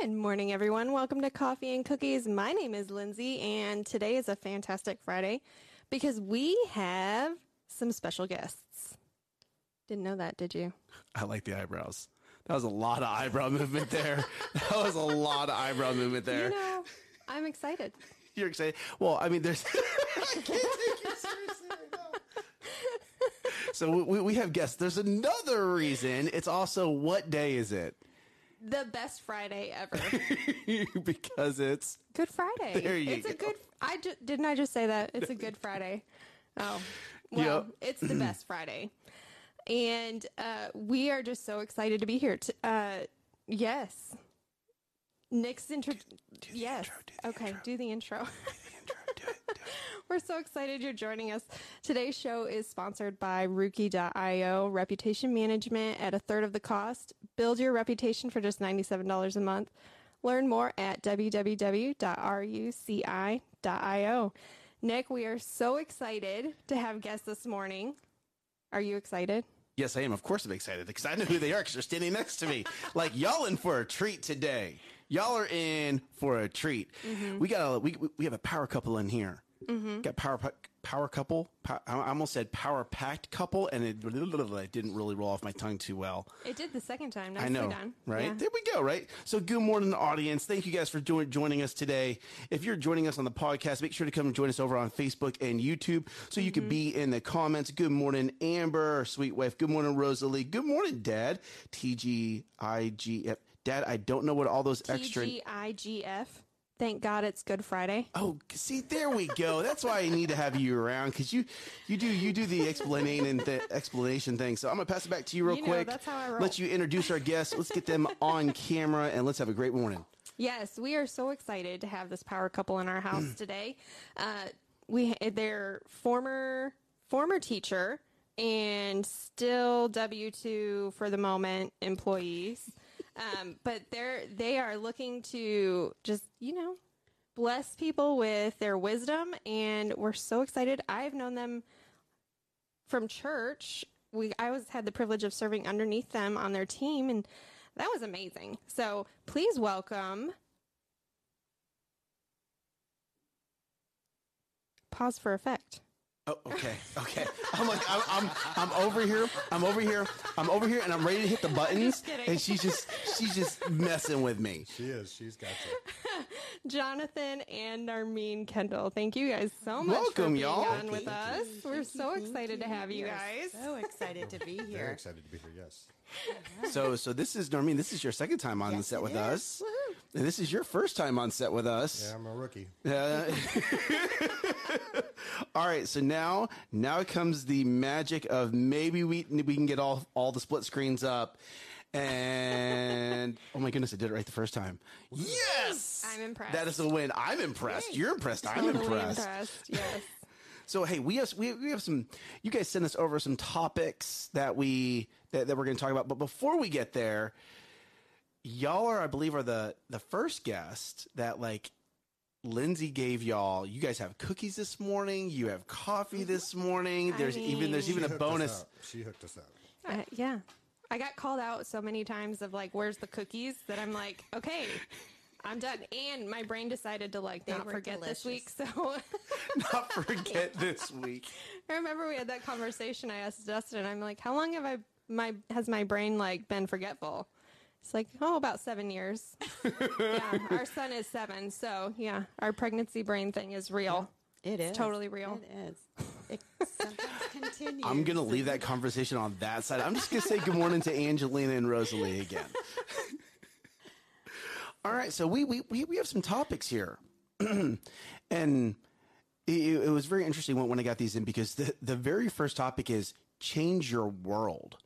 Good morning, everyone. Welcome to Coffee and Cookies. My name is Lindsay, and today is a fantastic Friday because we have some special guests. Didn't know that, did you? I like the eyebrows. That was a lot of eyebrow movement there. That was a lot of eyebrow movement there. You know, I'm excited. You're excited. Well, I mean, there's. I can't take you seriously right now. So we, we have guests. There's another reason. It's also what day is it? The best Friday ever. because it's Good Friday. There you it's a go. good. I ju- didn't I just say that it's a Good Friday. Oh, well, Yep. it's the best Friday, and uh, we are just so excited to be here. To, uh, yes, Nick's intro. yes. intro, do the okay, do the intro. the intro. Do it. Do it. We're so excited you're joining us. Today's show is sponsored by RUCI.io, reputation management at a third of the cost. Build your reputation for just $97 a month. Learn more at www.ruci.io. Nick, we are so excited to have guests this morning. Are you excited? Yes, I am. Of course, I'm excited because I know who they are because they're standing next to me. Like y'all in for a treat today. Y'all are in for a treat. Mm-hmm. We got a we we have a power couple in here. Got power power couple. Pa- I almost said power packed couple, and it, it didn't really roll off my tongue too well. It did the second time. I know, done. right? Yeah. There we go, right? So, good morning, audience. Thank you guys for join- joining us today. If you're joining us on the podcast, make sure to come and join us over on Facebook and YouTube so you Mm-hmm. can be in the comments. Good morning, Amber, sweet wife. Good morning, Rosalie. Good morning, Dad. TGIGF. Dad, I don't know what all those extra. TGIGF. Thank God it's Good Friday. Oh, see, there we go. That's why I need to have you around because you, you do, you do the explaining and the explanation thing. So I'm gonna pass it back to you real You know, quick. that's how I roll. Let you introduce our guests. Let's get them on camera and let's have a great morning. Yes, we are so excited to have this power couple in our house today. Uh, we they're former former teacher and still W two for the moment employees, um, but they're they are looking to just you know bless people with their wisdom, and we're so excited. I've known them from church. We I was had the privilege of serving underneath them on their team and that was amazing. So please welcome pause for effect. Oh, okay, okay. I'm like, I'm, I'm, I'm over here. I'm over here. I'm over here, and I'm ready to hit the buttons. kidding. And she's just, she's just messing with me. She is. She's got you. Jonathan and Narmine Kendall. Thank you guys so much for Welcome, being y'all. on with Thank us. We're so excited to have you guys. So excited to be Very here. excited to be here. Yes. So, so this is Noreen. This is your second time on the Yes, set it with is. us, and this is your first time on set with us. Yeah, I'm a rookie. All right, so now now comes the magic of maybe we we can get all all the split screens up, and oh my goodness, I did it right the first time. Yes, I'm impressed. That is a win. I'm impressed. You're impressed. I'm Totally impressed. impressed. Yes. So hey, we have we, we have some. You guys sent us over some topics that we that, that we're going to talk about. But before we get there, y'all are I believe are the the first guest that like Lindsay gave y'all. You guys have cookies this morning. You have coffee this morning. There's even there's even She a hooked us bonus. up. She hooked us up. Uh, yeah. I got called out so many times of like, where's the cookies? That I'm like, okay, I'm done. And my brain decided to like They not were forget this week. So Not forget this week. I remember we had that conversation. I asked Dustin, I'm like, how long have I my has my brain like been forgetful? It's like, oh, about seven years. yeah, our son is seven, so yeah, our pregnancy brain thing is real. It is totally real. It is. It sometimes continues. I'm gonna leave that conversation on that side. I'm just gonna say good morning to Angelina and Rosalie again. All right, so we we we, we have some topics here, and it, it was very interesting when, when I got these in because the the very first topic is change your world.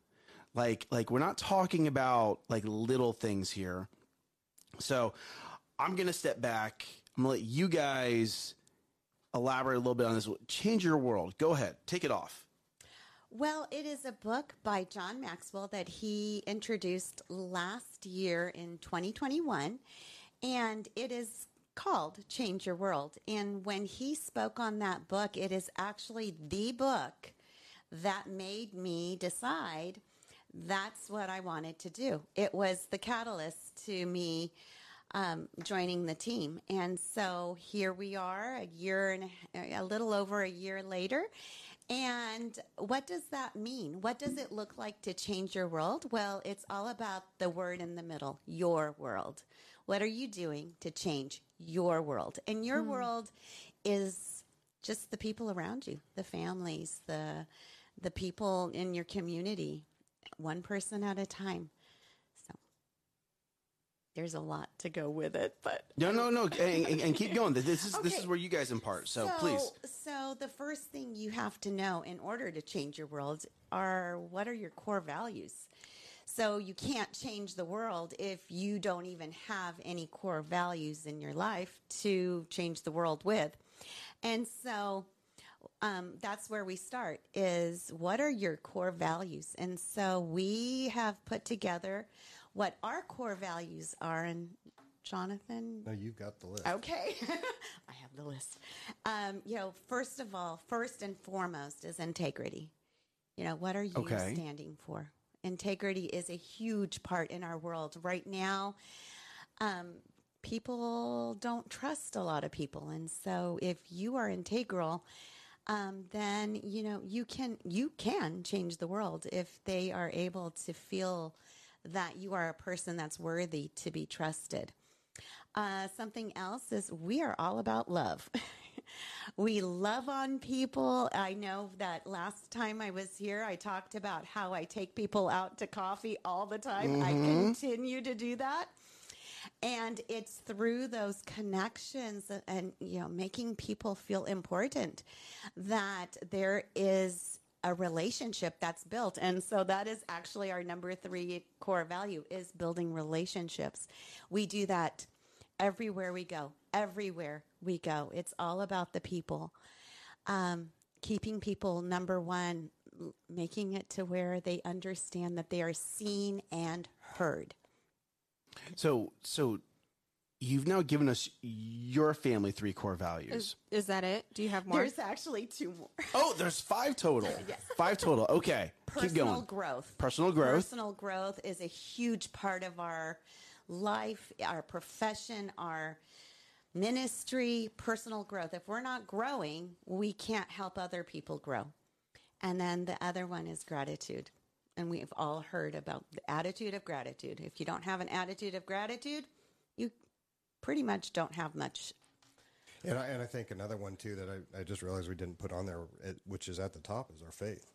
Like like we're not talking about like little things here. So I'm gonna step back. I'm gonna let you guys elaborate a little bit on this. Change your world. Go ahead, take it off. Well, it is a book by John Maxwell that he introduced last year in 2021, and it is called Change Your World. And when he spoke on that book, it is actually the book that made me decide that's what I wanted to do. It was the catalyst to me um, joining the team. And so here we are, a year and a, a little over a year later. And what does that mean? What does it look like to change your world? Well, it's all about the word in the middle, your world. What are you doing to change your world? And your world is just the people around you, the families, the the people in your community, one person at a time. So there's a lot to go with it, but No, no, no, and, and, and keep going. This is this is where you guys impart. So, please. So the first thing you have to know in order to change your world are what are your core values. So you can't change the world if you don't even have any core values in your life to change the world with. And so um, that's where we start is what are your core values and so we have put together what our core values are and jonathan No, you've got the list. Okay. I have the list. Um, you know, first of all, first and foremost is integrity. You know, what are you Okay. standing for? Integrity is a huge part in our world. Right now, um, people don't trust a lot of people. And so if you are integral, um, then you know you can you can change the world if they are able to feel that you are a person that's worthy to be trusted. Uh, something else is we are all about love. we love on people. I know that last time I was here, I talked about how I take people out to coffee all the time. I continue to do that. And it's through those connections and, you know, making people feel important that there is a relationship that's built. And so that is actually our number three core value is building relationships. We do that everywhere we go, everywhere we go. It's all about the people. Um, keeping people number one, making it to where they understand that they are seen and heard. So, so you've now given us your family three core values. Is, is that it? Do you have more? There's actually two more. oh, there's five total. Five total. Okay, keep Personal going. growth. Personal growth. Personal growth is a huge part of our life, our profession, our ministry, personal growth. If we're not growing, we can't help other people grow. And then the other one is gratitude. And we've all heard about the attitude of gratitude. If you don't have an attitude of gratitude, you pretty much don't have much. And I, and I think another one too that I, I just realized we didn't put on there, which is at the top, is our faith.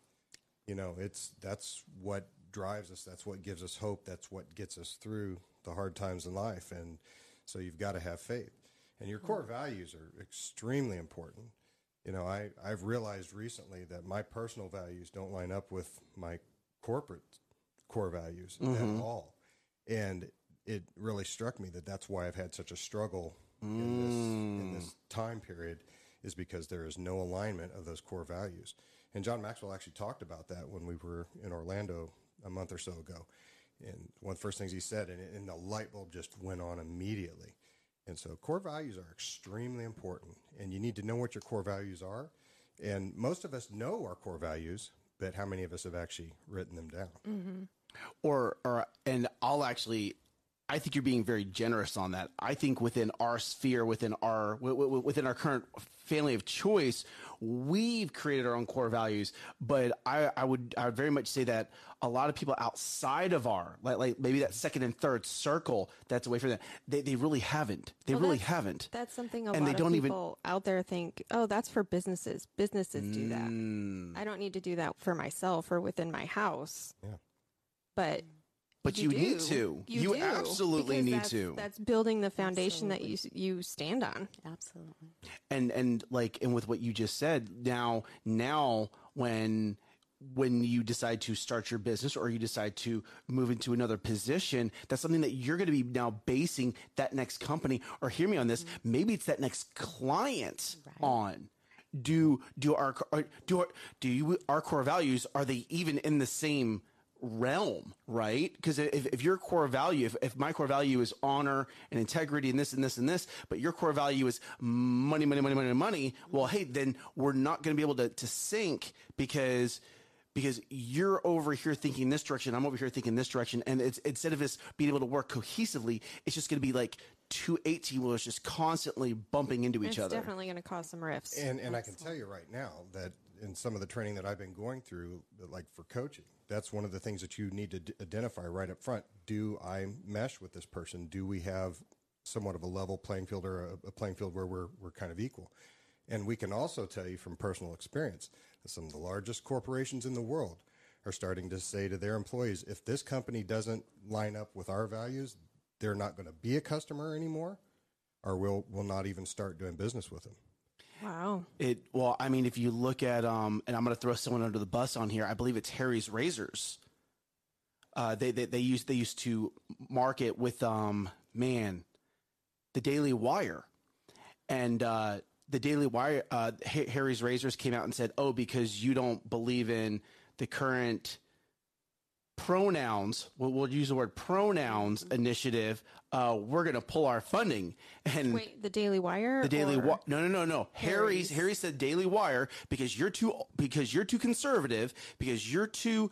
You know, it's that's what drives us. That's what gives us hope. That's what gets us through the hard times in life. And so you've got to have faith. And your core mm. values are extremely important. You know, I, I've realized recently that my personal values don't line up with my corporate core values at mm-hmm. all. And it really struck me that that's why I've had such a struggle in this in this mm. time period is because there is no alignment of those core values. And John Maxwell actually talked about that when we were in Orlando a month or so ago. And one of the first things he said, and, and the light bulb just went on immediately. And so core values are extremely important, and you need to know what your core values are. And most of us know our core values, but how many of us have actually written them down? Mm-hmm. or or and I'll actually I think you're being very generous on that. I think within our sphere, within our w- w- within our current family of choice, we've created our own core values. But I, I would I would very much say that a lot of people outside of our like, like maybe that second and third circle that's away from that they, they really haven't. They Well, really that's- haven't. That's something a And lot they don't even- people out there think, oh, that's for businesses. Businesses do that. Mm. I don't need to do that for myself or within my house. Yeah. But But you, need to. You, You do, absolutely because need that's- to. That's building the foundation that you you stand on. Absolutely. and and like and with what you just said now now when when you decide to start your business or you decide to move into another position that's something that you're going to be now basing that next company or hear me on this mm-hmm. maybe it's that next client on do do our do our, do you our core values are they even in the same realm, right? Because if, if your core value, if, if my core value is honor and integrity and this and this and this, but your core value is money, money, money, money, money, well, hey, then we're not going to be able to, to sync because because you're over here thinking this direction, I'm over here thinking this direction, and it's instead of us being able to work cohesively, it's just going to be like two 18 wheelers just constantly bumping into each It's other. It's definitely going to cause some rifts. And and I can tell you right now that in some of the training that I've been going through, like for coaching, that's one of the things that you need to d- identify right up front. Do I mesh with this person? Do we have somewhat of a level playing field or a, a playing field where we're we're kind of equal? And we can also tell you from personal experience that some of the largest corporations in the world are starting to say to their employees, if this company doesn't line up with our values, they're not going to be a customer anymore, or we'll will not even start doing business with them. Wow. It well, I mean, if you look at um, and I'm going to throw someone under the bus on here. I believe it's Harry's Razors. Uh, they, they they used they used to market with um man, the Daily Wire, and uh, the Daily Wire uh, Ha- Harry's Razors came out and said, oh, because you don't believe in the current pronouns, we'll, we'll use the word pronouns initiative. Uh, we're going to pull our funding and. Wait, the Daily Wire? The Daily Wire. No, no, no, no. Harry's Harry's. Harry said Daily Wire because you're too because you're too conservative because you're too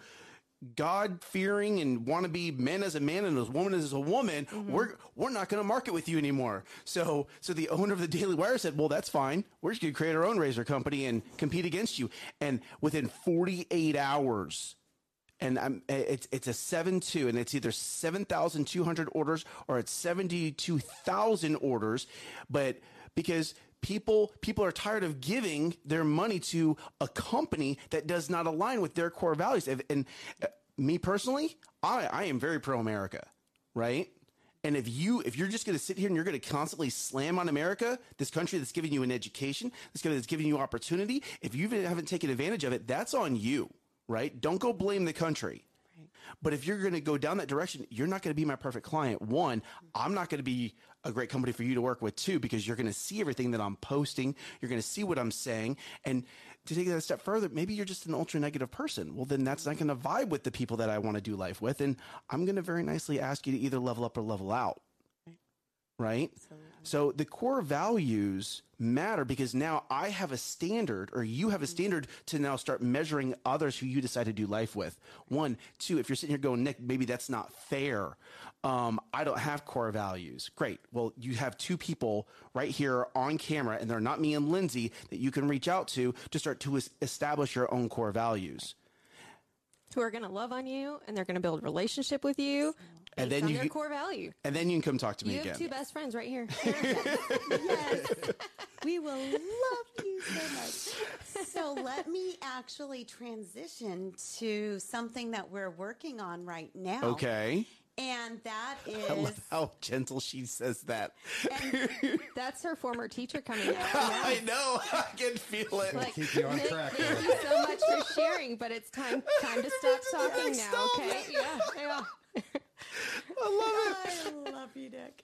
God fearing and want to be man as a man and as woman as a woman. We're we're not going to market with you anymore. So so the owner of the Daily Wire said, "Well, that's fine. We're just going to create our own razor company and compete against you." And within 48 hours, and I'm, it's it's a seven two, and it's either seven thousand two hundred orders or it's seventy two thousand orders, but because people people are tired of giving their money to a company that does not align with their core values, and, uh, me personally, I I am very pro America, right? And if you if you're just going to sit here and you're going to constantly slam on America, this country that's giving you an education, this country that's giving you opportunity, if you haven't taken advantage of it, that's on you, right? Don't go blame the country. But if you're going to go down that direction, you're not going to be my perfect client. One, I'm not going to be a great company for you to work with. Two, because you're going to see everything that I'm posting, you're going to see what I'm saying, and to take that a step further, maybe you're just an ultra negative person. Well, then that's not going to vibe with the people that I want to do life with, and I'm going to very nicely ask you to either level up or level out right? So the core values matter because now I have a standard or you have a standard to now start measuring others who you decide to do life with. One, two, if you're sitting here going, Nick, maybe that's not fair. Um, I don't have core values. Great. Well, you have two people right here on camera and they're not me and Lindsay that you can reach out to to start to establish your own core values. Who are going to love on you and they're going to build relationship with you And then on you their can- core value. And then you can come talk to me You again. have two best friends right here. yes. We will love you so much. So let me actually transition to something that we're working on right now. okay. And that is I love how gentle she says that. That's her former teacher coming out. I know. I can feel it. Like, Keep you on Nick, track thank you so much for sharing, but it's time time to stop talking now, stop. okay? Yeah, yeah. I love it. I love you, Nick.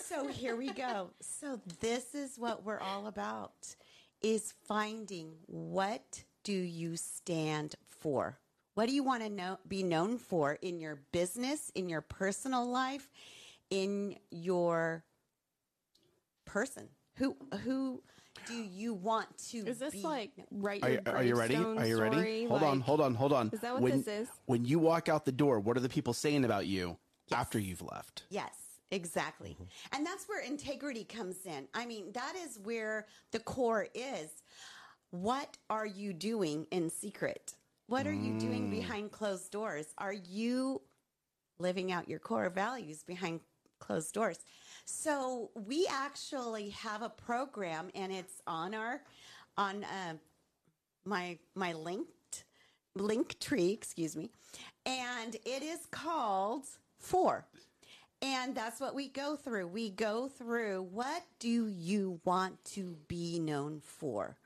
So here we go. So this is what we're all about is finding what do you stand for? What do you want to know be known for in your business, in your personal life, in your person? Who who do you want to Is this be like write Are your you, are you ready? Are you ready? story? Hold on, hold on, hold on. Is that what when, this is? When you walk out the door, what are the people saying about you after you've left? Yes, exactly. Mm-hmm. And that's where integrity comes in. I mean, that is where the core is. What are you doing in secret? What are you doing mm. behind closed doors? Are you living out your core values behind closed doors? So we actually have a program, and it's on our on uh, my my linked Linktree, excuse me, and it is called Four. And that's what we go through. We go through what do you want to be known for?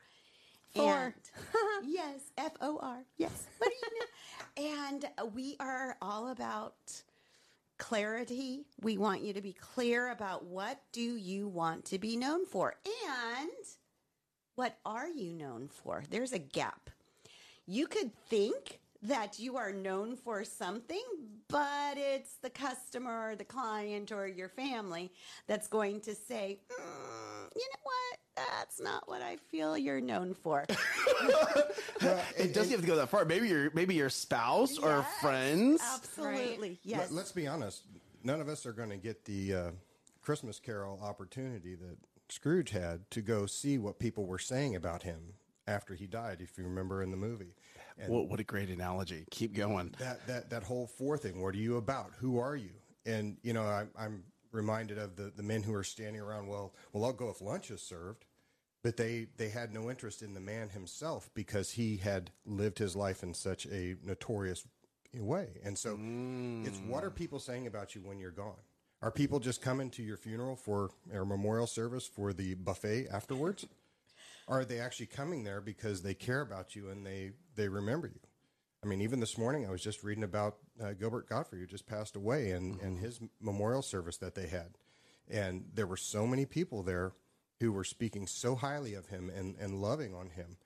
For. And- yes, F O R. Yes. What do you know? and we are all about clarity. We want you to be clear about what do you want to be known for and what are you known for? There's a gap. You could think that you are known for something, but it's the customer the client or your family that's going to say, "Mm, you know what? That's not what I feel you're known for. It doesn't have to go that far. Maybe your maybe your spouse or Yes, friends. Absolutely. Yes. Let, us be honest. None of us are going to get the uh, Christmas Carol opportunity that Scrooge had to go see what people were saying about him after he died, if you remember in the movie. And What, what a great analogy. Keep going. that that that whole four thing. What are you about? Who are you? And you know, I, I'm reminded of the the men who are standing around. Well, well, I'll go if lunch is served, but they they had no interest in the man himself because he had lived his life in such a notorious way. And so, it's what are people saying about you when you're gone? Are people just coming to your funeral for or memorial service for the buffet afterwards? Are they actually coming there because they care about you and they they remember you? I mean, even this morning, I was just reading about uh, Gilbert Gottfried, who just passed away, and, and his memorial service that they had. And there were so many people there who were speaking so highly of him and, and loving on him.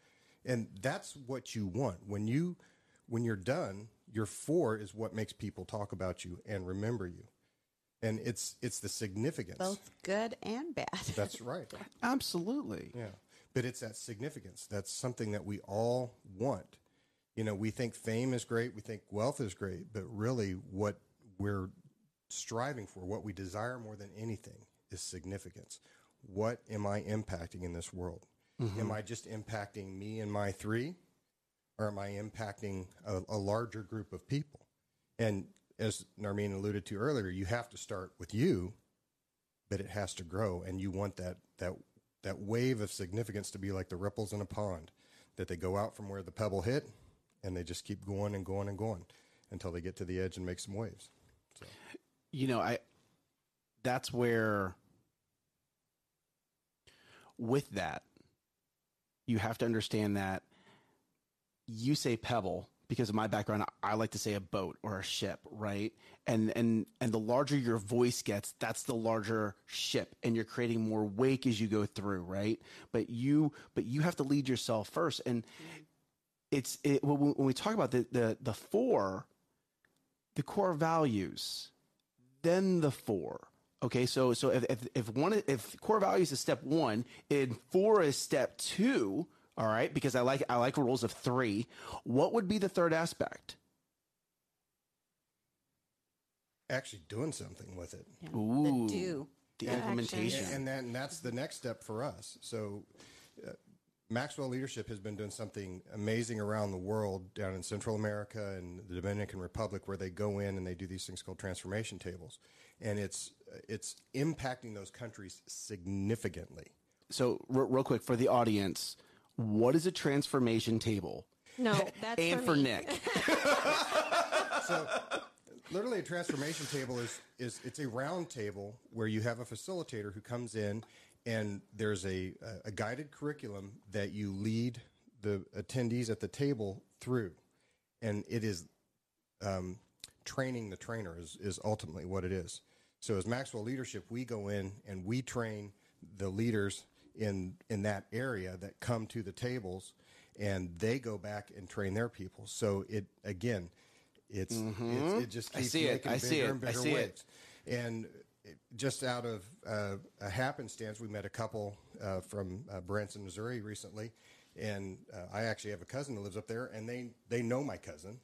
And that's what you want. When you when you're done, your four is what makes people talk about you and remember you. And it's it's the significance. Both good and bad. That's right. Absolutely. Yeah. But it's that significance. That's something that we all want. You know, we think fame is great, we think wealth is great, but really what we're striving for, what we desire more than anything is significance. What am I impacting in this world? Mm-hmm. Am I just impacting me and my three? Or am I impacting a, a larger group of people? And as Narmine alluded to earlier, you have to start with you but it has to grow and you want that that that wave of significance to be like the ripples in a pond that they go out from where the pebble hit and they just keep going and going and going until they get to the edge and make some waves so you know i that's where with that you have to understand that you say pebble because of my background i like to say a boat or a ship right and and and the larger your voice gets that's the larger ship and you're creating more wake as you go through right but you but you have to lead yourself first and it's it, when we talk about the the the four the core values then the four. Okay, so so if if, if one if core values is step one and four is step two, all right, because I like I like rules of three. What would be the third aspect? actually doing something with it Yeah. Ooh. The do. The Action. implementation. and, and then that's the next step for us so uh, maxwell leadership has been doing something amazing around the world down in central america and the dominican republic where they go in and they do these things called transformation tables and it's it's impacting those countries significantly So r- real quick for the audience, what is a transformation table? No, that's and for, for. Nick. so literally a transformation table is is it's a round table where you have a facilitator who comes in and there's a a guided curriculum that you lead the attendees at the table through and it is um, training the trainer is, is ultimately what it is so as maxwell leadership we go in and we train the leaders in in that area that come to the tables and they go back and train their people so it again it's, it's it just Mm-hmm. I keeps it. making I bigger see it. and bigger it. waves and it- just out of uh, a happenstance, we met a couple uh, from uh, Branson, Missouri recently, and uh, I actually have a cousin that lives up there, and they they know my cousin.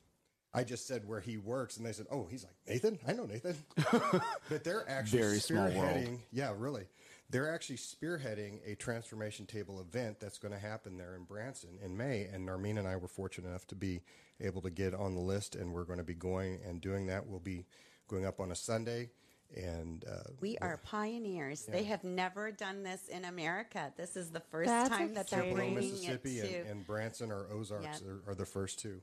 I just said where he works, and they said, "Oh, he's like Nathan. I know Nathan." but they're actually Very small world. spearheading. Yeah, really. They're actually spearheading a transformation table event that's going to happen there in Branson in May. And Narmine and I were fortunate enough to be able to get on the list, and we're going to be going and doing that. We'll be going up on a Sunday, and uh, We are pioneers. They have never done this in America. This is the first That's time that they're exciting. Tupelo, bringing Mississippi, it to. and, and Branson or Ozarks Yep. are, are the first two,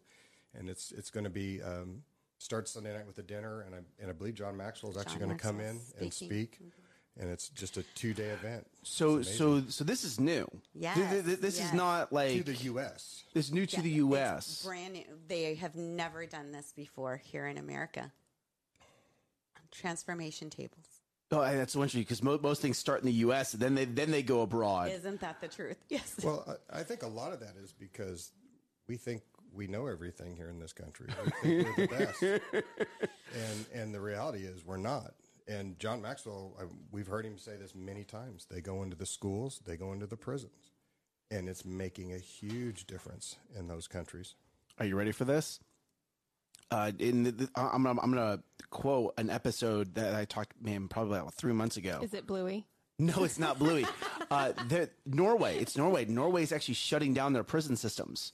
and it's it's going to be um, start Sunday night with a dinner, and I and I believe John Maxwell is actually going to come in Maxwell's and speaking. speak, and it's just a two day event. So so so this is new. Yes, Th- th- th- this yes. is not like to the U.S. this is new to Yeah, the it's U.S. brand new. They have never done this before here in America. Transformation tables. Oh, that's so interesting because mo- most things start in the U.S. and then they then they go abroad. Isn't that the truth? Yes. Well, I, I think a lot of that is because we think we know everything here in this country. We think we're the best, and and the reality is we're not. And John Maxwell, I, we've heard him say this many times. They go into the schools, they go into the prisons, and it's making a huge difference in those countries. Are you ready for this? uh, in the, the, I'm, gonna- I'm going to quote an episode that I talked, man, probably about three months ago. Is it Bluey? No, it's not Bluey. uh, Norway. It's Norway. Norway is actually shutting down their prison systems,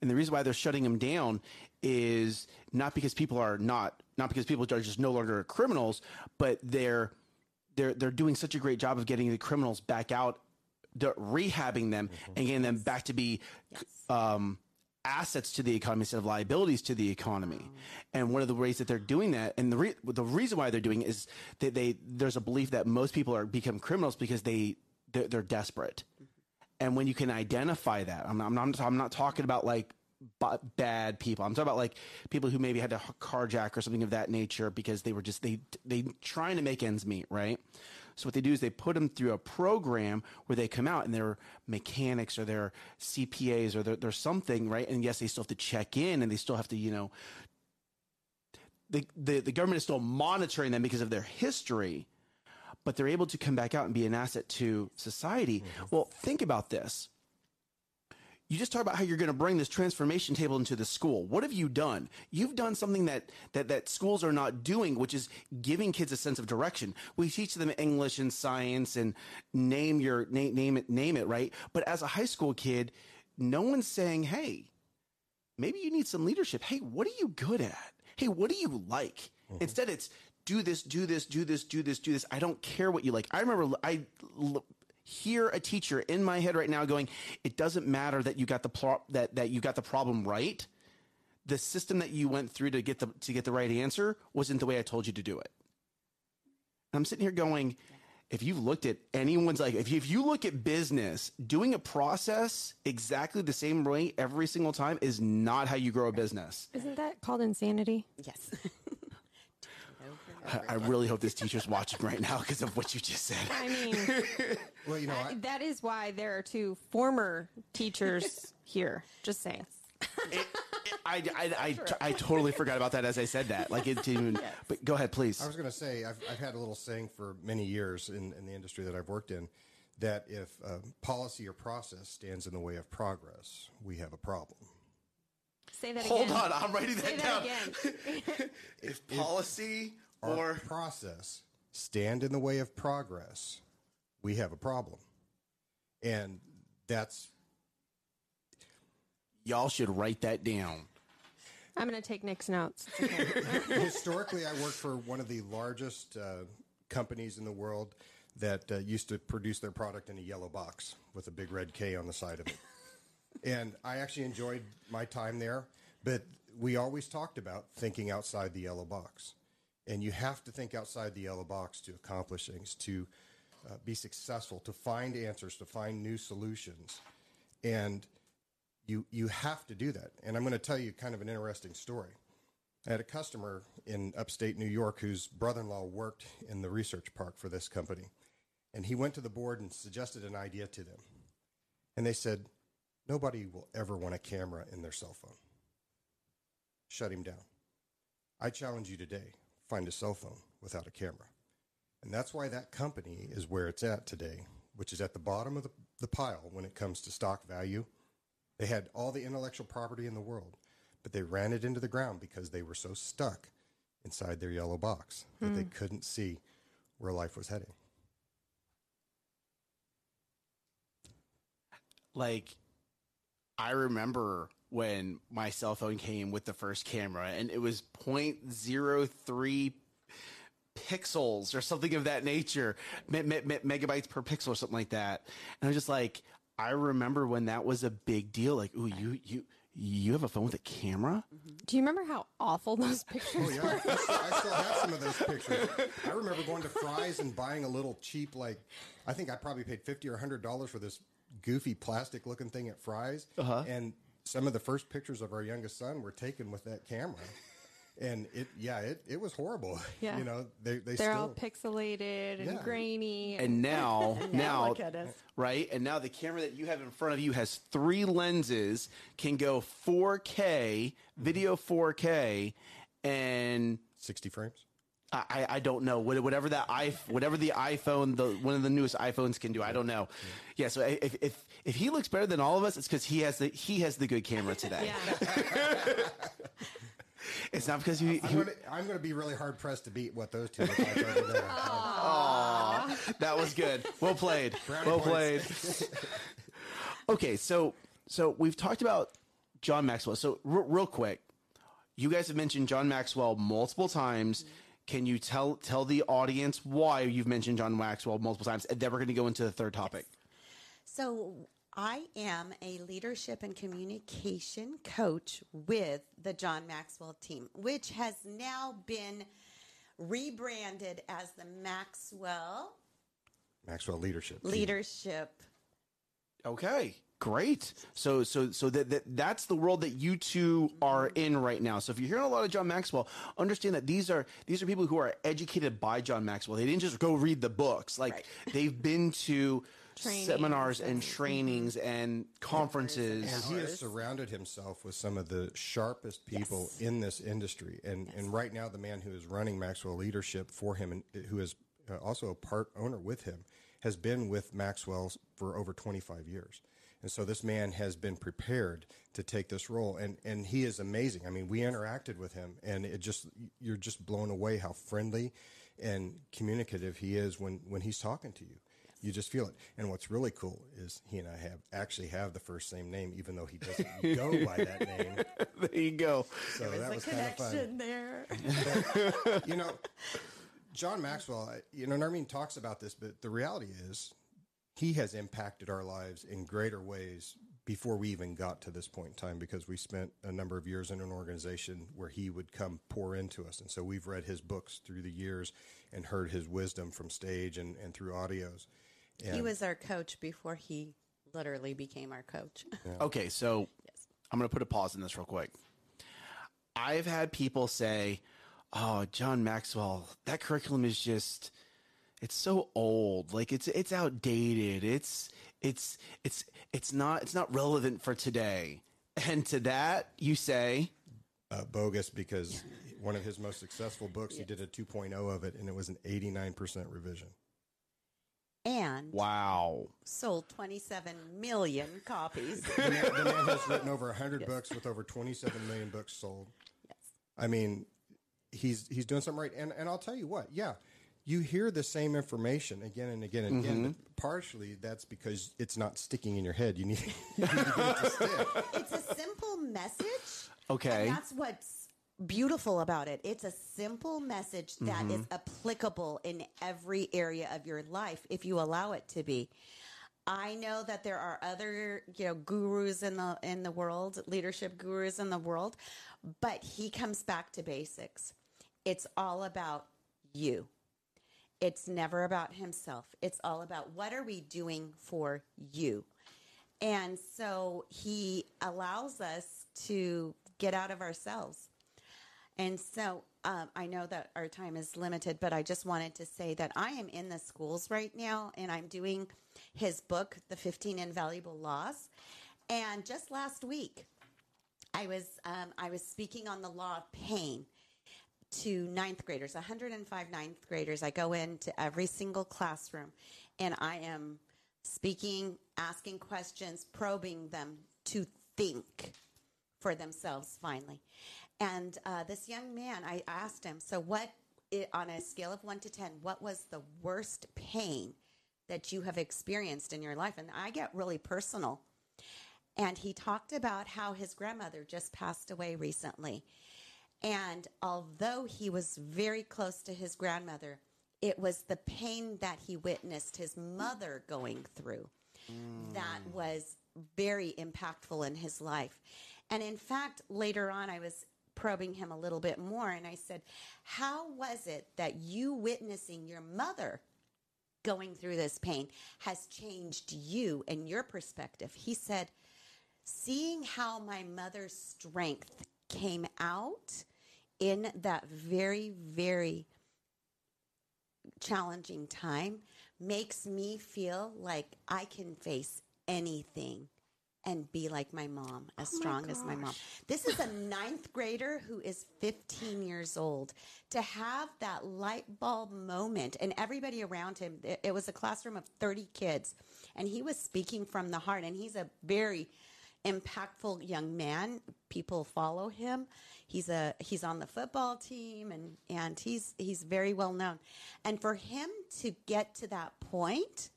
and the reason why they're shutting them down is not because people are not not because people are just no longer criminals, but they're they're they're doing such a great job of getting the criminals back out, rehabbing them, and getting them back to be. Um, assets to the economy instead of liabilities to the economy. And one of the ways that they're doing that, and the re- the reason why they're doing it is that they there's a belief that most people are become criminals because they they're, they're desperate. And when you can identify that, I'm not, I'm not, I'm not talking about like bad people. I'm talking about like people who maybe had to carjack or something of that nature because they were just they they trying to make ends meet, right? So what they do is they put them through a program where they come out and they're mechanics or they're CPAs or they're, they're something, right? And yes, they still have to check in and they still have to, you know, the, the, the government is still monitoring them because of their history, but they're able to come back out and be an asset to society. Mm-hmm. Well, think about this. You just talk about how you're going to bring this transformation table into the school. What have you done? You've done something that, that, that schools are not doing, which is giving kids a sense of direction. We teach them English and science and name your name, name it, name it, right? But as a high school kid, no one's saying, Hey, maybe you need some leadership. Hey, what are you good at? Hey, what do you like? Mm-hmm. Instead, it's do this, do this, do this, do this, do this. I don't care what you like. I remember I l- hear a teacher in my head right now going, "It doesn't matter that you got the pro- that that you got the problem right. The system that you went through to get the to get the right answer wasn't the way I told you to do it." And I'm sitting here going, if you've looked at anyone's like, if you, if you look at business, doing a process exactly the same way every single time is not how you grow a business. Isn't that called insanity? Yes. I, I really hope this teacher's watching right now because of what you just said. I mean, Well, you know, I, that is why there are two former teachers here. Just saying. I, I, I, I totally forgot about that as I said that. Like it didn't even, but go ahead, please. I was going to say, I've, I've had a little saying for many years in, in the industry that I've worked in that if uh, policy or process stands in the way of progress, we have a problem. Say that again. Hold again. on, I'm writing that Say down. that again. If policy Our or process stand in the way of progress, we have a problem. And that's y'all should write that down. I'm going to take Nick's notes. Okay. historically, I worked for one of the largest uh, companies in the world that uh, used to produce their product in a yellow box with a big red K on the side of it. and I actually enjoyed my time there, but we always talked about thinking outside the yellow box. And you have to think outside the yellow box to accomplish things, to uh, be successful, to find answers, to find new solutions. And you you have to do that. And I'm going to tell you kind of an interesting story. I had a customer in upstate New York whose brother-in-law worked in the research park for this company, and he went to the board and suggested an idea to them. And they said, "Nobody will ever want a camera in their cell phone." Shut him down. I challenge you today: find a cell phone without a camera. And that's why that company is where it's at today, which is at the bottom of the, the pile when it comes to stock value. They had all the intellectual property in the world, but they ran it into the ground because they were so stuck inside their yellow box that they hmm. couldn't see where life was heading. like I remember when my cell phone came with the first camera and it was 0.03 pixels or something of that nature, me- me- me- megabytes per pixel or something like that. And I was just like, I remember when that was a big deal. Like, ooh, you you you have a phone with a camera? Do you remember how awful those pictures Oh yeah, I still, I still have some of those pictures. I remember going to Fry's and buying a little cheap, like I think I probably paid fifty or hundred dollars for this goofy plastic looking thing at Fry's, uh-huh. and some of the first pictures of our youngest son were taken with that camera. And it, yeah, it, it was horrible. Yeah. You know, they, they They're still, all pixelated and Yeah. grainy. And now, now, look at us. right? And now the camera that you have in front of you has three lenses, can go 4K, video 4K, and 60 frames. I, I- I don't know whatever that i whatever the iPhone the one of the newest iPhones can do. I don't know. Yeah. So if if if he looks better than all of us, it's because he has the he has the good camera today. yeah. It's not because you. I'm you gonna, I'm gonna be really hard pressed to beat what those two look like over there. that was good. Well played. Brownie well points. played. okay, so so we've talked about John Maxwell. So r- real quick, you guys have mentioned John Maxwell multiple times. Mm-hmm. Can you tell tell the audience why you've mentioned John Maxwell multiple times? And then we're going to go into the third topic. So I am a leadership and communication coach with the John Maxwell team, which has now been rebranded as the Maxwell Maxwell leadership. team. Leadership. Okay, great. So so so that, that that's the world that you two are in right now. So if you're hearing a lot of John Maxwell, understand that these are these are people who are educated by John Maxwell. They didn't just go read the books. Like Right. they've been to Trainings seminars and and- trainings and conferences. And he has surrounded himself with some of the sharpest people Yes. in this industry. And and right now, the man who is running Maxwell Leadership for him, and who is uh, also a part owner with him, has been with Maxwell for over 25 years. And so this man has been prepared to take this role, and and he is amazing. I mean, we interacted with him, and it just you're just blown away how friendly and communicative he is when when he's talking to you. You just feel it. And what's really cool is he and I have actually have the first same name, even though he doesn't go by that name. there you go. So that was kind of fun. there. You know, John Maxwell, you know, Narmine talks about this, but the reality is he has impacted our lives in greater ways before we even got to this point in time because we spent a number of years in an organization where he would come pour into us. And so we've read his books through the years and heard his wisdom from stage and, and through audios. He was our coach before he literally became our coach. Okay, so I'm going to put a pause in this real quick. I've had people say, "Oh, John Maxwell, that curriculum is just it's so old. Like it's it's outdated. It's it's it's it's not it's not relevant for today." And to that, you say, uh, bogus because one of his most successful books, he did a 2.0 of it, and it was an 89% revision. and "Wow." sold 27 million copies. The man, the man has written over 100 books with over 27 million books sold. yes. I mean, he's he's doing something right. And and I'll tell you what, yeah, you hear the same information again and again and again. Mm-hmm. But partially, that's because it's not sticking in your head. You need, you need to get it to stick. It's a simple message. Okay. And that's what's beautiful about it. It's a simple message that mm-hmm. is applicable in every area of your life if you allow it to be. I know that there are other, you know, gurus in the in the world, leadership gurus in the world, but he comes back to basics. It's all about you. It's never about himself. It's all about what are we doing for you. And so he allows us to get out of ourselves. And so um, I know that our time is limited, but I just wanted to say that I am in the schools right now and I'm doing his book, The 15 Invaluable Laws. And just last week, I was um, I was speaking on the law of pain to ninth graders, 105 ninth graders. I go into every single classroom and I am speaking, asking questions, probing them to think for themselves finally. And uh, this young man, I asked him, so what, on a scale of one to 10, what was the worst pain that you have experienced in your life? And I get really personal. And he talked about how his grandmother just passed away recently. And although he was very close to his grandmother, it was the pain that he witnessed his mother going through that mm. was very impactful in his life. And in fact, later on, I was probing him a little bit more and I said, How was it that you witnessing your mother going through this pain has changed you and your perspective? He said, Seeing how my mother's strength came out in that very, very challenging time makes me feel like I can face anything and be like my mom, oh as Oh my strong as my mom. This is a ninth grader who is 15 years old. To have that light bulb moment and everybody around him, it, it was a classroom of 30 kids, and he was speaking from the heart, and he's a very impactful young man. People follow him. He's a he's on the football team and and he's he's very well known. And for him to get to that point,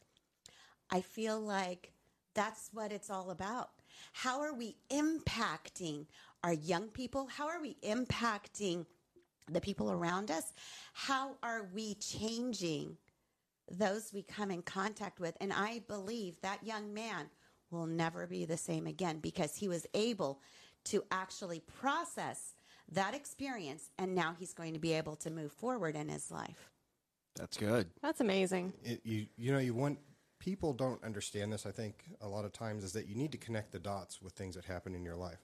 I feel like that's what it's all about. How are we impacting our young people? How are we impacting the people around us? How are we changing those we come in contact with? And I believe that young man will never be the same again because he was able to actually process that experience and now he's going to be able to move forward in his life. That's good. That's amazing. it, you you know you want people don't understand this i think a lot of times is that you need to connect the dots with things that happen in your life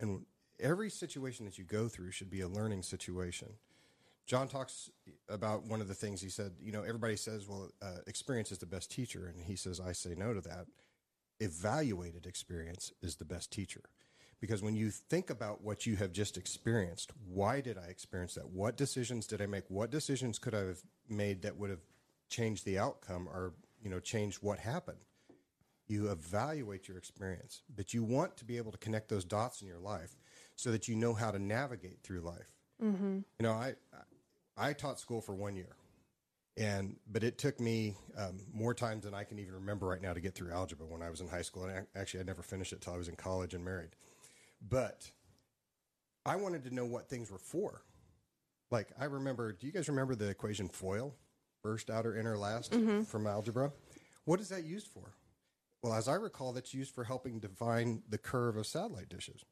and every situation that you go through should be a learning situation john talks about one of the things he said you know everybody says well uh, experience is the best teacher and he says i say no to that evaluated experience is the best teacher. Because when you think about what you have just experienced why did i experience that? What decisions did i make? What decisions could i have made that would have changed the outcome or you know changed what happened? You evaluate your experience but you want to be able to connect those dots in your life so that you know how to navigate through life. Mm-hmm. You know i i taught school for one year and but it took me um, more times than I can even remember right now to get through algebra when I was in high school. And ac- actually, I never finished it till I was in college and married. But I wanted to know what things were for. Like I remember, do you guys remember the equation FOIL, first, outer, inner, last from algebra? What is that used for? Well, as I recall, that's used for helping define the curve of satellite dishes.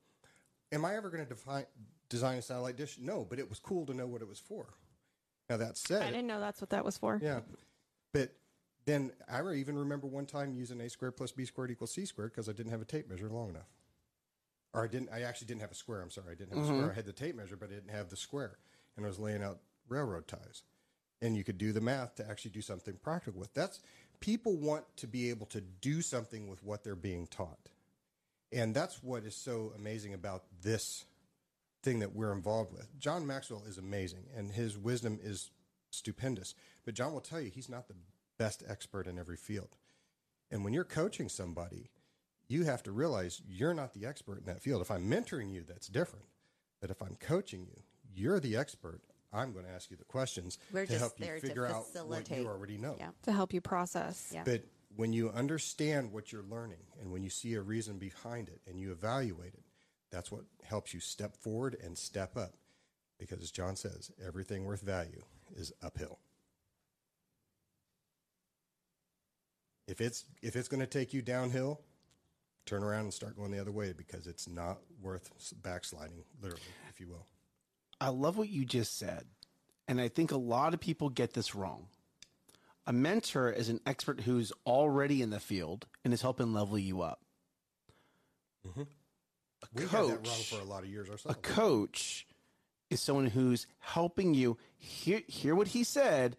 Am I ever going to define design a satellite dish? No, but it was cool to know what it was for. Now that said, I didn't know that's what that was for. yeah. But then I even remember one time using a squared plus b squared equals c squared because I didn't have a tape measure long enough. Or I didn't, I actually didn't have a square. I'm sorry. I didn't have a square. Mm-hmm. I had the tape measure, but I didn't have the square. And I was laying out railroad ties. And you could do the math to actually do something practical with. That's, people want to be able to do something with what they're being taught. And that's what is so amazing about this thing that we're involved with. John Maxwell is amazing and his wisdom is stupendous. But John will tell you he's not the best expert in every field. And when you're coaching somebody, you have to realize you're not the expert in that field. If I'm mentoring you, that's different. But if I'm coaching you, you're the expert. I'm going to ask you the questions We're to help you figure out what you already know. Yeah. To help you process. Yeah. But when you understand what you're learning and when you see a reason behind it and you evaluate it, that's what helps you step forward and step up. Because as John says, everything worth value is uphill. If it's if it's going to take you downhill, turn around and start going the other way because it's not worth backsliding, literally, if you will. I love what you just said. And I think a lot of people get this wrong. A mentor is an expert who's already in the field and is helping level you up. A We had that wrong coach, for a lot of years a coach is someone who's helping you hear, hear what he said,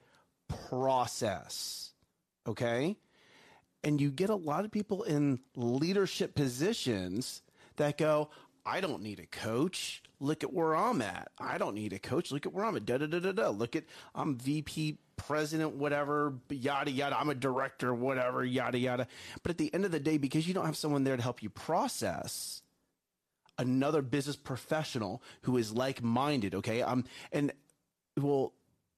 process. Okay? And you get a lot of people in leadership positions that go, I don't need a coach. Look at where I'm at. I don't need a coach. Look at where I'm at. Da da da da da. Look at I'm VP, president, whatever, yada yada. I'm a director, whatever, yada yada. But at the end of the day, because you don't have someone there to help you process, another business professional who is like-minded okay? Um and well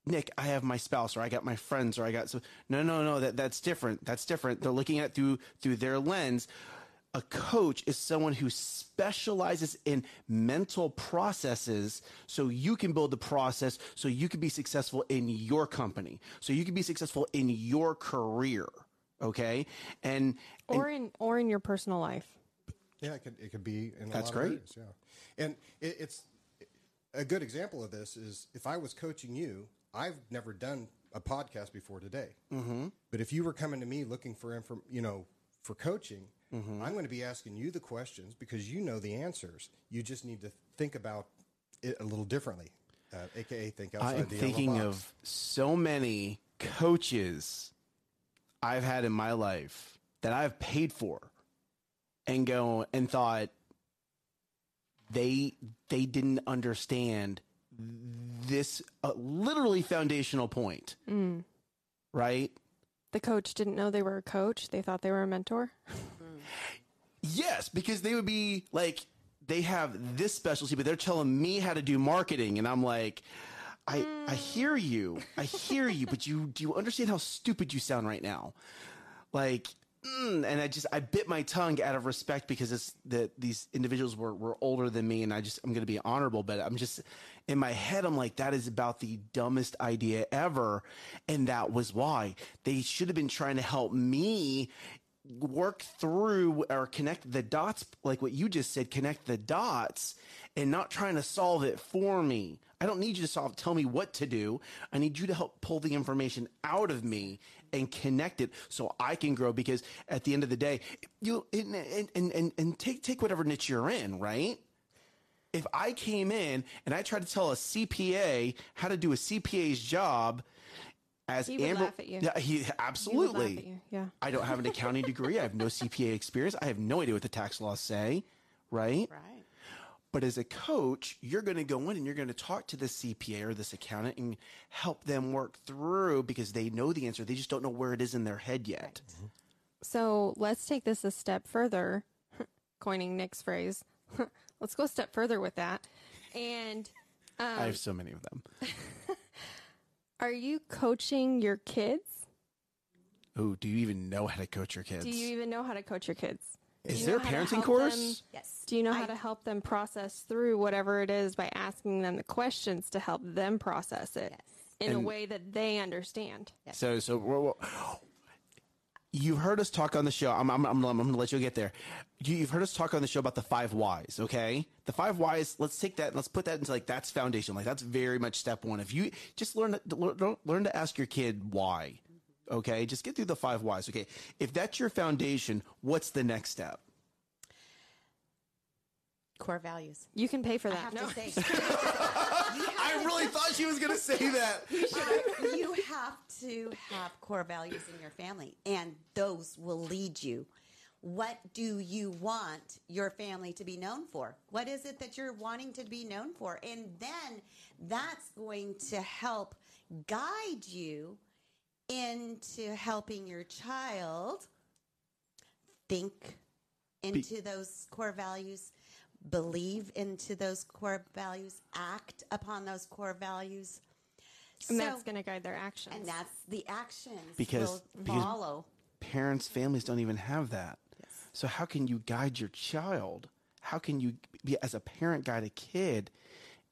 nick i have my spouse or i got my friends or i got so no no no that that's different that's different. They're looking at through through their lens. A coach is someone who specializes in mental processes so you can build the process so you can be successful in your company so you can be successful in your career okay? And Or in or in your personal life. Yeah, it could it could be in a That's lot of great. areas, yeah, and it, it's a good example of this is if I was coaching you, I've never done a podcast before today. Mm-hmm. But if you were coming to me looking for inform, you know, for coaching, Mm-hmm. I'm going to be asking you the questions because you know the answers. You just need to think about it a little differently, uh, aka think outside I'm the thinking of so many coaches I've had in my life that I've paid for and go and thought they they didn't understand this uh, literally foundational point. Right? The coach didn't know they were a coach. They thought they were a mentor. Yes, because they would be like they have this specialty, but they're telling me how to do marketing, and I'm like, I I hear you, I hear you, but you do you understand how stupid you sound right now? Like, mm, and I just I bit my tongue out of respect because it's that these individuals were were older than me, and I just I'm going to be honorable, but I'm just in my head I'm like that is about the dumbest idea ever, and that was why. They should have been trying to help me work through or connect the dots like what you just said connect the dots and not trying to solve it for me. I don't need you to solve tell me what to do. I need you to help pull the information out of me and connect it so i can grow because at the end of the day you and and and, and take take whatever niche you're in right if I came in and I tried to tell a CPA how to do a CPA's job, as He Amber, laugh at you. yeah, he He absolutely. at you, yeah. I don't have an accounting degree. I have no CPA experience. I have no idea what the tax laws say, right? Right. But as a coach, you're going to go in and you're going to talk to the CPA or this accountant and help them work through because they know the answer. They just don't know where it is in their head yet. So let's take this a step further, coining Nick's phrase. let's go a step further with that. And um, I have so many of them. are you coaching your kids? Oh, do you even know how to coach your kids? Do you even know how to coach your kids? Do is there a parenting course? them- Yes. Do you know how to help them process through whatever it is by asking them the questions to help them process it Yes. in a way that they understand? Yes. So, so we're, we're- you've heard us talk on the show. I'm, I'm, I'm, I'm going to let you get there. You, you've heard us talk on the show about the five whys. Okay, the five whys. Let's take that and let's put that into like that's foundation. Like that's very much step one. If you just learn to learn, learn to ask your kid why. Okay, just get through the five whys. Okay, if that's your foundation, what's the next step? Core values. You can pay for I that. have no. to say. I really thought she was going to say that. you have to have core values in your family, and those will lead you. What do you want your family to be known for? What is it that you're wanting to be known for? And then that's going to help guide you into helping your child think into those core values, believe into those core values, act upon those core values. And So- that's going to guide their actions. and that's the actions Because- will because- follow. parents, families don't even have that. So how can you guide your child? How can you be as a parent guide a kid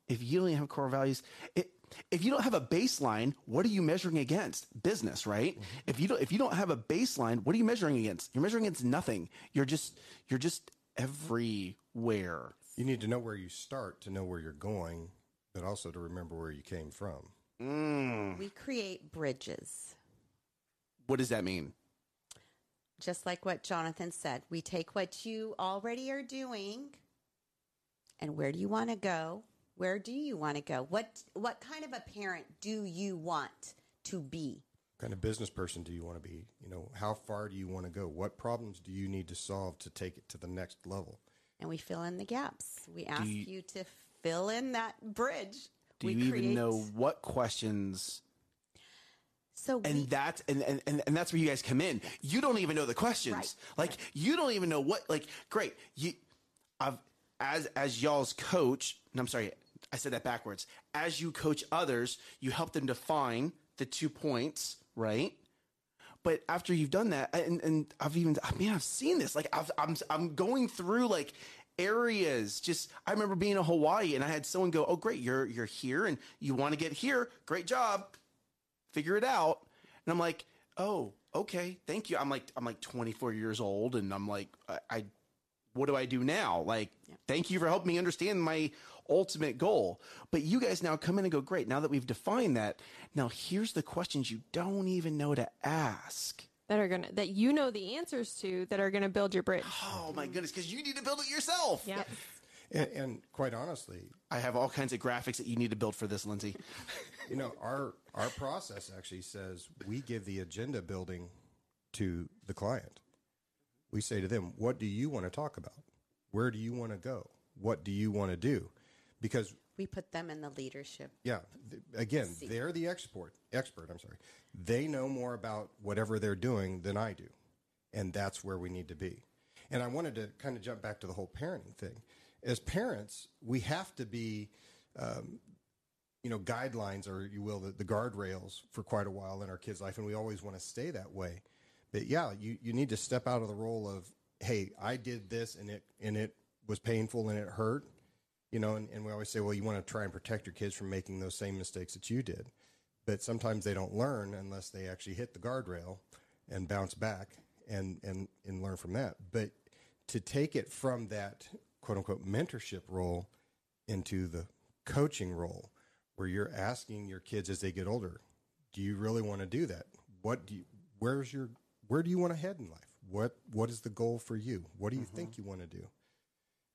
if you don't even have core values? It, if you don't have a baseline, what are you measuring against? Business, right? Mm-hmm. If you don't if you don't have a baseline, what are you measuring against? You're measuring against nothing. You're just you're just everywhere. You need to know where you start to know where you're going, but also to remember where you came from. Mm. We create bridges, What does that mean? just like what Jonathan said. We take what you already are doing, and where do you want to go? Where do you want to go? What what kind of a parent do you want to be? What kind of business person do you want to be? You know, how far do you want to go? What problems do you need to solve to take it to the next level? And we fill in the gaps. We ask you- you, to fill in that bridge. Do we you even know what questions So we, and that's and, and, and, and that's where you guys come in you don't even know the questions Right, like you don't even know what like great you i've as as y'all's coach and i'm sorry i said that backwards. As you coach others you help them define the two points right? But after you've done that and, and i've even i mean i've seen this. Like I've, i'm i'm going through like areas. Just i remember being in hawaii and i had someone go oh great you're you're here and you want to get here. Great job. Figure it out. And I'm like, oh, okay, thank you. I'm like, I'm like 24 years old, and I'm like, I, I what do I do now? Like, thank you for helping me understand my ultimate goal. But you guys now come in and go, great. Now that we've defined that, now here's the questions you don't even know to ask. that are gonna that you know the answers to that are gonna build your bridge. Oh my goodness, because you need to build it yourself. Yeah. And, and quite honestly, I have all kinds of graphics that you need to build for this, Lindsay. you know, our our process actually says we give the agenda building to the client. We say to them, "What do you want to talk about? Where do you want to go? What do you want to do?" Because we put them in the leadership. yeah, th- again, they're the expert. Expert, I'm sorry. They know more about whatever they're doing than I do, and that's where we need to be. And I wanted to kind of jump back to the whole parenting thing. As parents, we have to be, um, you know, guidelines or you will, the, the guardrails for quite a while in our kids' life, and we always want to stay that way. But yeah, you, you need to step out of the role of, hey, I did this and it and it was painful and it hurt, you know, and, and we always say, well, you want to try and protect your kids from making those same mistakes that you did. But sometimes they don't learn unless they actually hit the guardrail and bounce back and, and, and learn from that. But to take it from that quote unquote mentorship role into the coaching role where you're asking your kids as they get older, do you really want to do that? What do you, where's your, where do you want to head in life? What, what is the goal for you? What do you mm-hmm. think you want to do?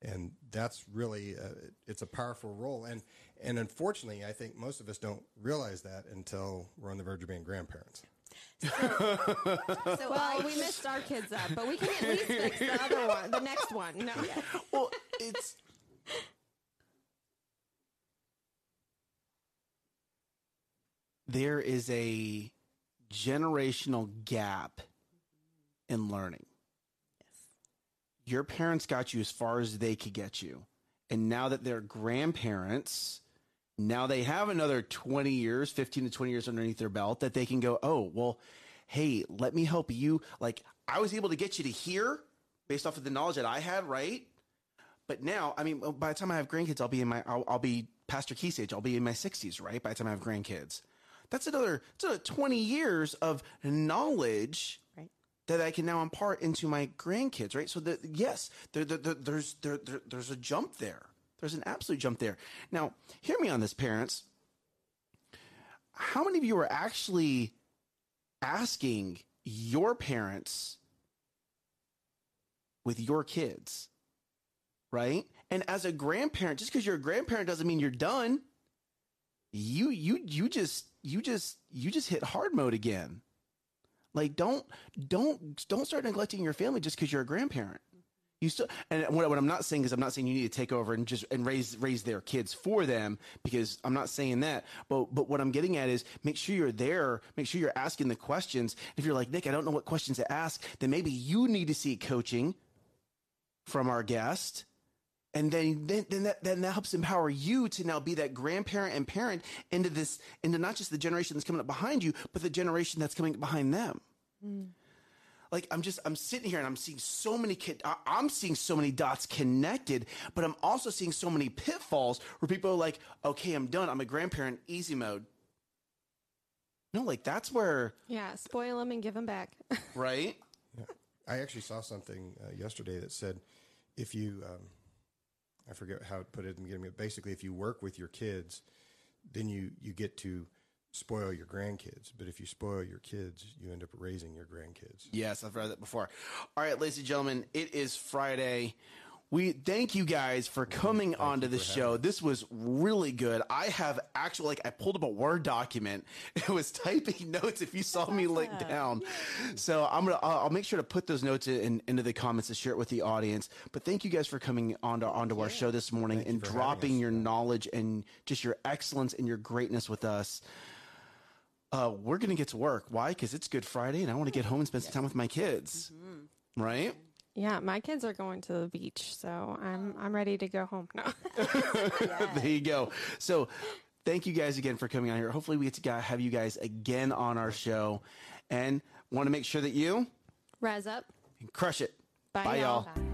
And that's really uh, it's a powerful role and and unfortunately i think most of us don't realize that until we're on the verge of being grandparents So Well, I, we missed our kids up, but we can at least fix the other one, the next one. No. well, it's there is a generational gap in learning. Your parents got you as far as they could get you. And now that they're grandparents, now they have another 20 years, 15 to 20 years underneath their belt that they can go, oh, well, hey, let me help you. Like, I was able to get you to here based off of the knowledge that I had, right? But now, I mean, oh, by the time I have grandkids, I'll be in my, I'll, I'll be Pastor Keith's age. I'll be in my 60s, right? By the time I have grandkids. That's another, it's another 20 years of knowledge. That I can now impart into my grandkids, right? So that yes, there, there, there, there's there, there, there's a jump there. There's an absolute jump there. Now, hear me on this, parents. How many of you are actually asking your parents with your kids, right? And as a grandparent, just because you're a grandparent doesn't mean you're done. You you you just you just you just hit hard mode again. Like don't don't don't start neglecting your family just because you're a grandparent. You still and what, what I'm not saying is I'm not saying you need to take over and just and raise raise their kids for them because I'm not saying that. But but what I'm getting at is make sure you're there, make sure you're asking the questions. If you're like Nick, I don't know what questions to ask, then maybe you need to seek coaching from our guest. And then, then, then that, then that helps empower you to now be that grandparent and parent into this, into not just the generation that's coming up behind you, but the generation that's coming behind them. Like I'm just, I'm sitting here and I'm seeing so many kid, I- I'm seeing so many dots connected, but I'm also seeing so many pitfalls where people are like, okay, I'm done. I'm a grandparent, easy mode. No, like that's where, Yeah, spoil them and give them back. right? I actually saw something uh, yesterday that said if you, um, I forget how it put it in the beginning, but basically, if you work with your kids, then you, you get to spoil your grandkids. But if you spoil your kids, you end up raising your grandkids. Yes, I've read that before. All right, ladies and gentlemen, it is Friday. We thank you guys for coming onto the show. This was really good. I have actually like I pulled up a Word document. It was typing notes. If you saw me link down, so I'm gonna I'll, I'll make sure to put those notes in, into the comments to share it with the audience. But thank you guys for coming onto onto our show this morning and for dropping your knowledge and just your excellence and your greatness with us. Uh, we're gonna get to work. Why? Because it's Good Friday, and I want to get home and spend some time with my kids. Right? Yeah, my kids are going to the beach, so I'm oh. I'm ready to go home now. there you go. So, thank you guys again for coming on here. Hopefully, we get to have you guys again on our show, and want to make sure that you Rise up. And crush it. Bye, Bye, y'all. y'all. Bye.